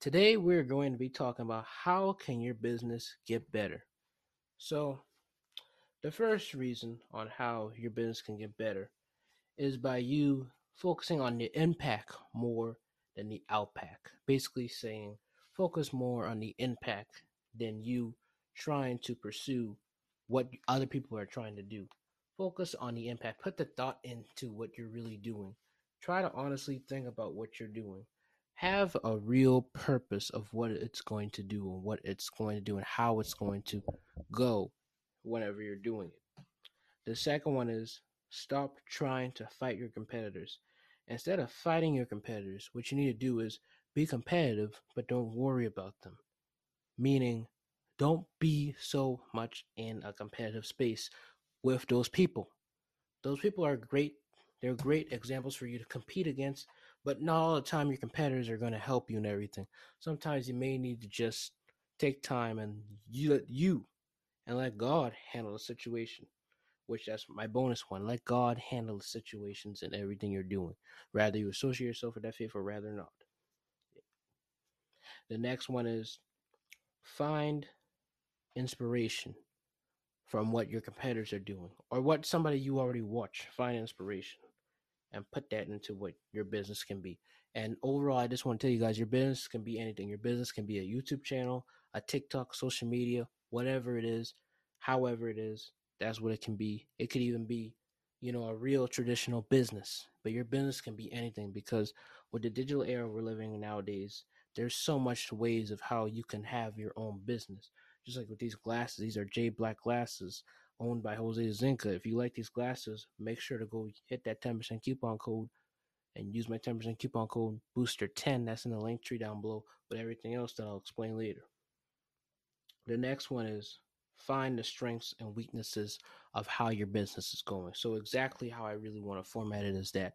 Today we're going to be talking about how can your business get better. So, the first reason on how your business can get better is by you focusing on the impact more than the outpack. Basically saying focus more on the impact than you trying to pursue what other people are trying to do. Focus on the impact. Put the thought into what you're really doing. Try to honestly think about what you're doing. Have a real purpose of what it's going to do and what it's going to do and how it's going to go whenever you're doing it. The second one is stop trying to fight your competitors. Instead of fighting your competitors, what you need to do is be competitive, but don't worry about them. Meaning, don't be so much in a competitive space with those people. Those people are great. They're great examples for you to compete against, but not all the time your competitors are going to help you and everything. Sometimes you may need to just take time and you let you and let God handle the situation. Which that's my bonus one. Let God handle the situations and everything you're doing. Rather you associate yourself with that faith or rather not. The next one is find inspiration from what your competitors are doing or what somebody you already watch. Find inspiration and put that into what your business can be. And overall, I just want to tell you guys your business can be anything. Your business can be a YouTube channel, a TikTok, social media, whatever it is, however it is, that's what it can be. It could even be, you know, a real traditional business. But your business can be anything because with the digital era we're living in nowadays, there's so much ways of how you can have your own business just like with these glasses, these are J Black glasses owned by Jose Zinka. If you like these glasses, make sure to go hit that 10% coupon code and use my 10% coupon code booster10 that's in the Linktree down below with everything else that I'll explain later. The next one is find the strengths and weaknesses of how your business is going. So exactly how I really want to format it is that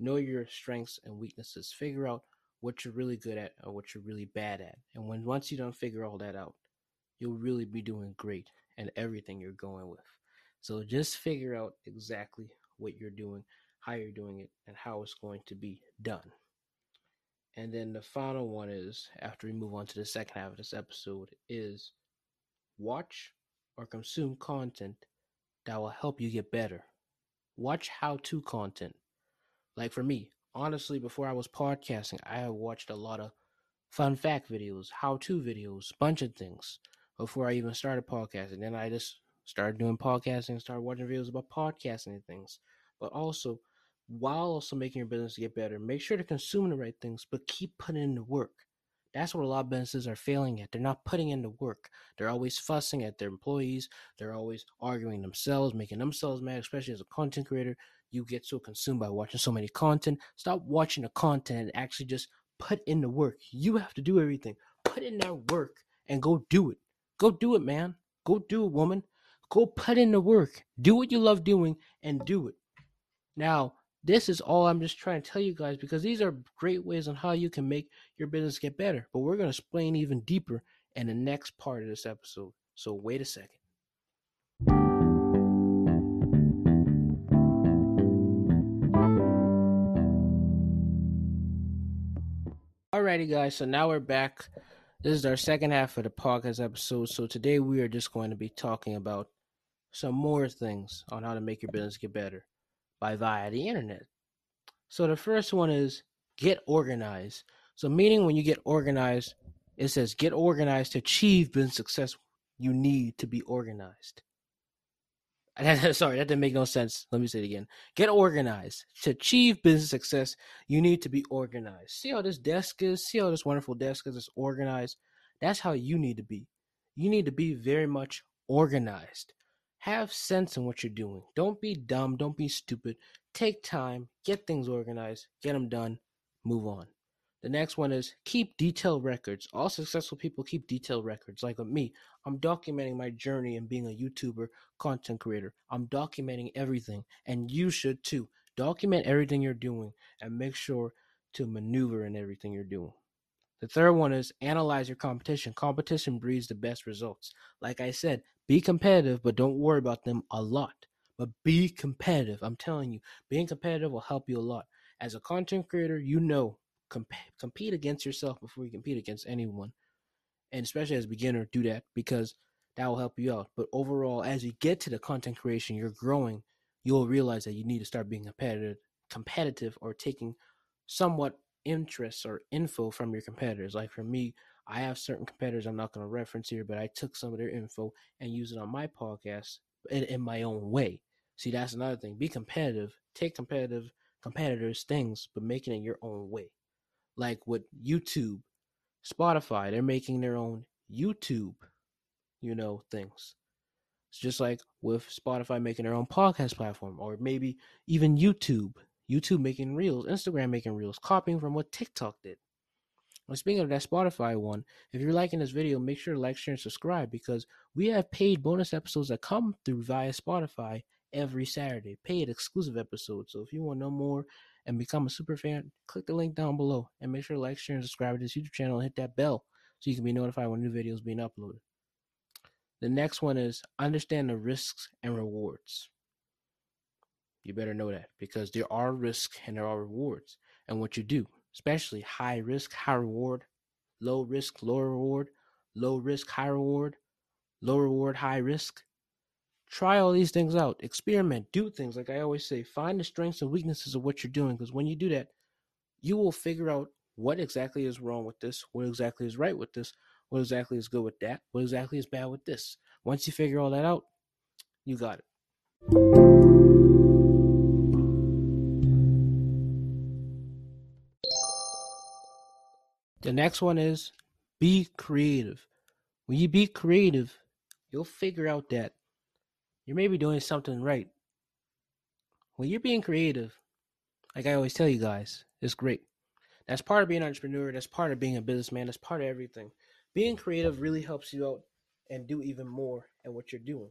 know your strengths and weaknesses. Figure out what you're really good at or what you're really bad at. And when once you don't figure all that out, you'll really be doing great and everything you're going with. So just figure out exactly what you're doing, how you're doing it, and how it's going to be done. And then the final one is after we move on to the second half of this episode is watch or consume content that will help you get better. Watch how to content. Like for me, honestly, before I was podcasting, I watched a lot of fun fact videos, how to videos, bunch of things before I even started podcasting. Then I just started doing podcasting, and started watching videos about podcasting and things. But also, while also making your business get better, make sure to consume the right things, but keep putting in the work. That's what a lot of businesses are failing at. They're not putting in the work. They're always fussing at their employees. They're always arguing themselves, making themselves mad, especially as a content creator. You get so consumed by watching so many content. Stop watching the content and actually just put in the work. You have to do everything. Put in that work and go do it. Go do it, man. Go do it, woman. Go put in the work. Do what you love doing and do it. Now, this is all I'm just trying to tell you guys because these are great ways on how you can make your business get better. But we're going to explain even deeper in the next part of this episode. So wait a second. Alrighty, guys. So now we're back this is our second half of the podcast episode. So today we are just going to be talking about some more things on how to make your business get better by via the internet. So the first one is get organized. So meaning when you get organized, it says get organized to achieve business success. You need to be organized. Sorry, that didn't make no sense. Let me say it again. Get organized. To achieve business success, you need to be organized. See how this desk is? See how this wonderful desk is? It's organized. That's how you need to be. You need to be very much organized. Have sense in what you're doing. Don't be dumb. Don't be stupid. Take time. Get things organized. Get them done. Move on. The next one is keep detailed records. All successful people keep detailed records. Like me, I'm documenting my journey in being a YouTuber, content creator. I'm documenting everything, and you should too. Document everything you're doing and make sure to maneuver in everything you're doing. The third one is analyze your competition. Competition breeds the best results. Like I said, be competitive, but don't worry about them a lot. But be competitive. I'm telling you, being competitive will help you a lot. As a content creator, you know comp- compete against yourself before you compete against anyone. And especially as a beginner, do that because that will help you out. But overall, as you get to the content creation, you're growing, you'll realize that you need to start being competitive, competitive or taking somewhat interests or info from your competitors. Like for me, I have certain competitors I'm not going to reference here, but I took some of their info and used it on my podcast in, in my own way. See, that's another thing. Be competitive. Take competitive competitors' things, but making it in your own way. Like with YouTube, Spotify, they're making their own YouTube, you know, things. It's just like with Spotify making their own podcast platform, or maybe even YouTube. YouTube making reels, Instagram making reels, copying from what TikTok did. Well, speaking of that Spotify one, if you're liking this video, make sure to like, share, and subscribe because we have paid bonus episodes that come through via Spotify every Saturday, paid exclusive episodes. So if you want to know more and become a super fan, click the link down below and make sure to like, share, and subscribe to this YouTube channel and hit that bell so you can be notified when new videos being uploaded. The next one is understand the risks and rewards. You better know that because there are risks and there are rewards. And what you do, especially high risk, high reward, low risk, low reward, low risk, high reward, low reward, high risk. Try all these things out. Experiment. Do things. Like I always say, find the strengths and weaknesses of what you're doing. Because when you do that, you will figure out what exactly is wrong with this, what exactly is right with this, what exactly is good with that, what exactly is bad with this. Once you figure all that out, you got it. The next one is be creative. When you be creative, you'll figure out that you may be doing something right. When you're being creative, like I always tell you guys, it's great. That's part of being an entrepreneur. That's part of being a businessman. That's part of everything. Being creative really helps you out and do even more at what you're doing.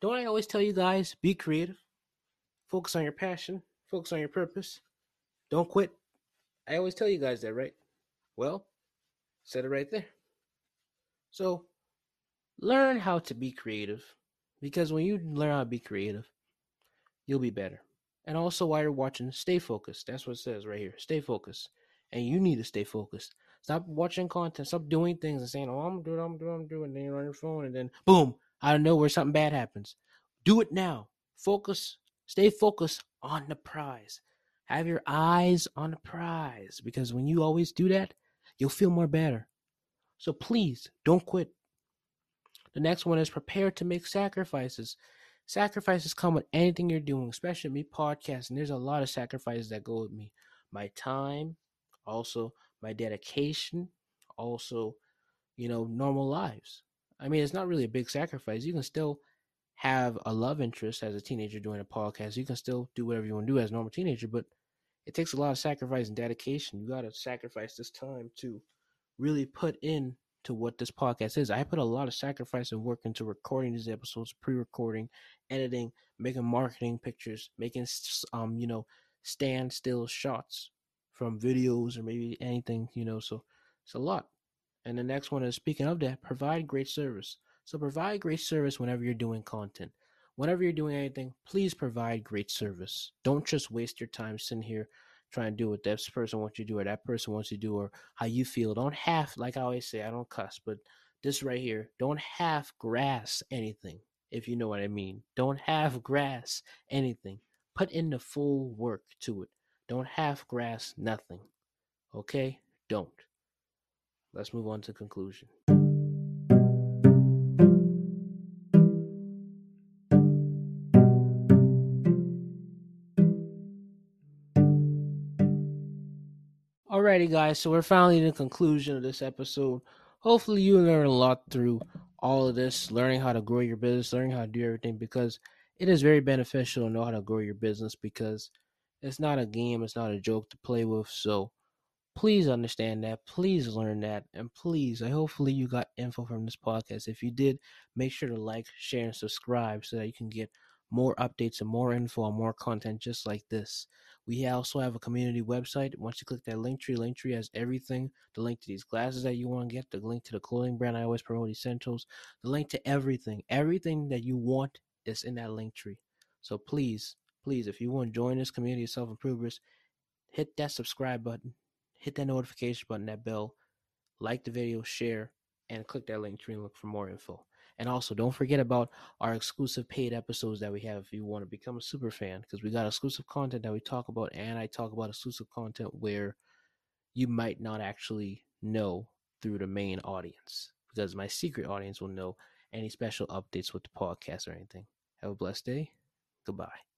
Don't I always tell you guys, be creative, focus on your passion, focus on your purpose, don't quit. I always tell you guys that, right? Well, said it right there. So, learn how to be creative because when you learn how to be creative, you'll be better. And also, while you're watching, stay focused. That's what it says right here. Stay focused. And you need to stay focused. Stop watching content. Stop doing things and saying, oh, I'm doing, it, I'm doing, I'm doing. It. And then you're on your phone, and then boom, out of nowhere, something bad happens. Do it now. Focus. Stay focused on the prize. Have your eyes on the prize because when you always do that, you'll feel more better. So please don't quit. The next one is prepare to make sacrifices. Sacrifices come with anything you're doing, especially me podcasting. There's a lot of sacrifices that go with me. My time, also my dedication, also, you know, normal lives. I mean, it's not really a big sacrifice. You can still have a love interest as a teenager doing a podcast. You can still do whatever you want to do as a normal teenager, but it takes a lot of sacrifice and dedication. You got to sacrifice this time to really put in to what this podcast is. I put a lot of sacrifice and work into recording these episodes, pre-recording, editing, making marketing pictures, making um, you know, stand still shots from videos or maybe anything, you know, so it's a lot. And the next one is speaking of that, provide great service. So provide great service whenever you're doing content. Whenever you're doing anything, please provide great service. Don't just waste your time sitting here trying to do what this person wants you to do or that person wants you to do or how you feel. Don't half, like I always say, I don't cuss, but this right here, don't half grass anything, if you know what I mean. Don't half grass anything. Put in the full work to it. Don't half grass nothing. Okay? Don't. Let's move on to conclusion. Alrighty, guys, so we're finally in the conclusion of this episode. Hopefully, you learn a lot through all of this, learning how to grow your business, learning how to do everything, because it is very beneficial to know how to grow your business because it's not a game, it's not a joke to play with. So, please understand that. Please learn that. And please, I hopefully you got info from this podcast. If you did, make sure to like, share, and subscribe so that you can get more updates and more info and more content just like this. We also have a community website. Once you click that Linktree, link tree has everything. The link to these glasses that you want to get, the link to the clothing brand I always promote, Essentials, the link to everything. Everything that you want is in that Linktree. So please, please, if you want to join this community of self improvers, hit that subscribe button, hit that notification button, that bell, like the video, share, and click that link to look for more info. And also, don't forget about our exclusive paid episodes that we have if you want to become a super fan, because we got exclusive content that we talk about, and I talk about exclusive content where you might not actually know through the main audience, because my secret audience will know any special updates with the podcast or anything. Have a blessed day. Goodbye.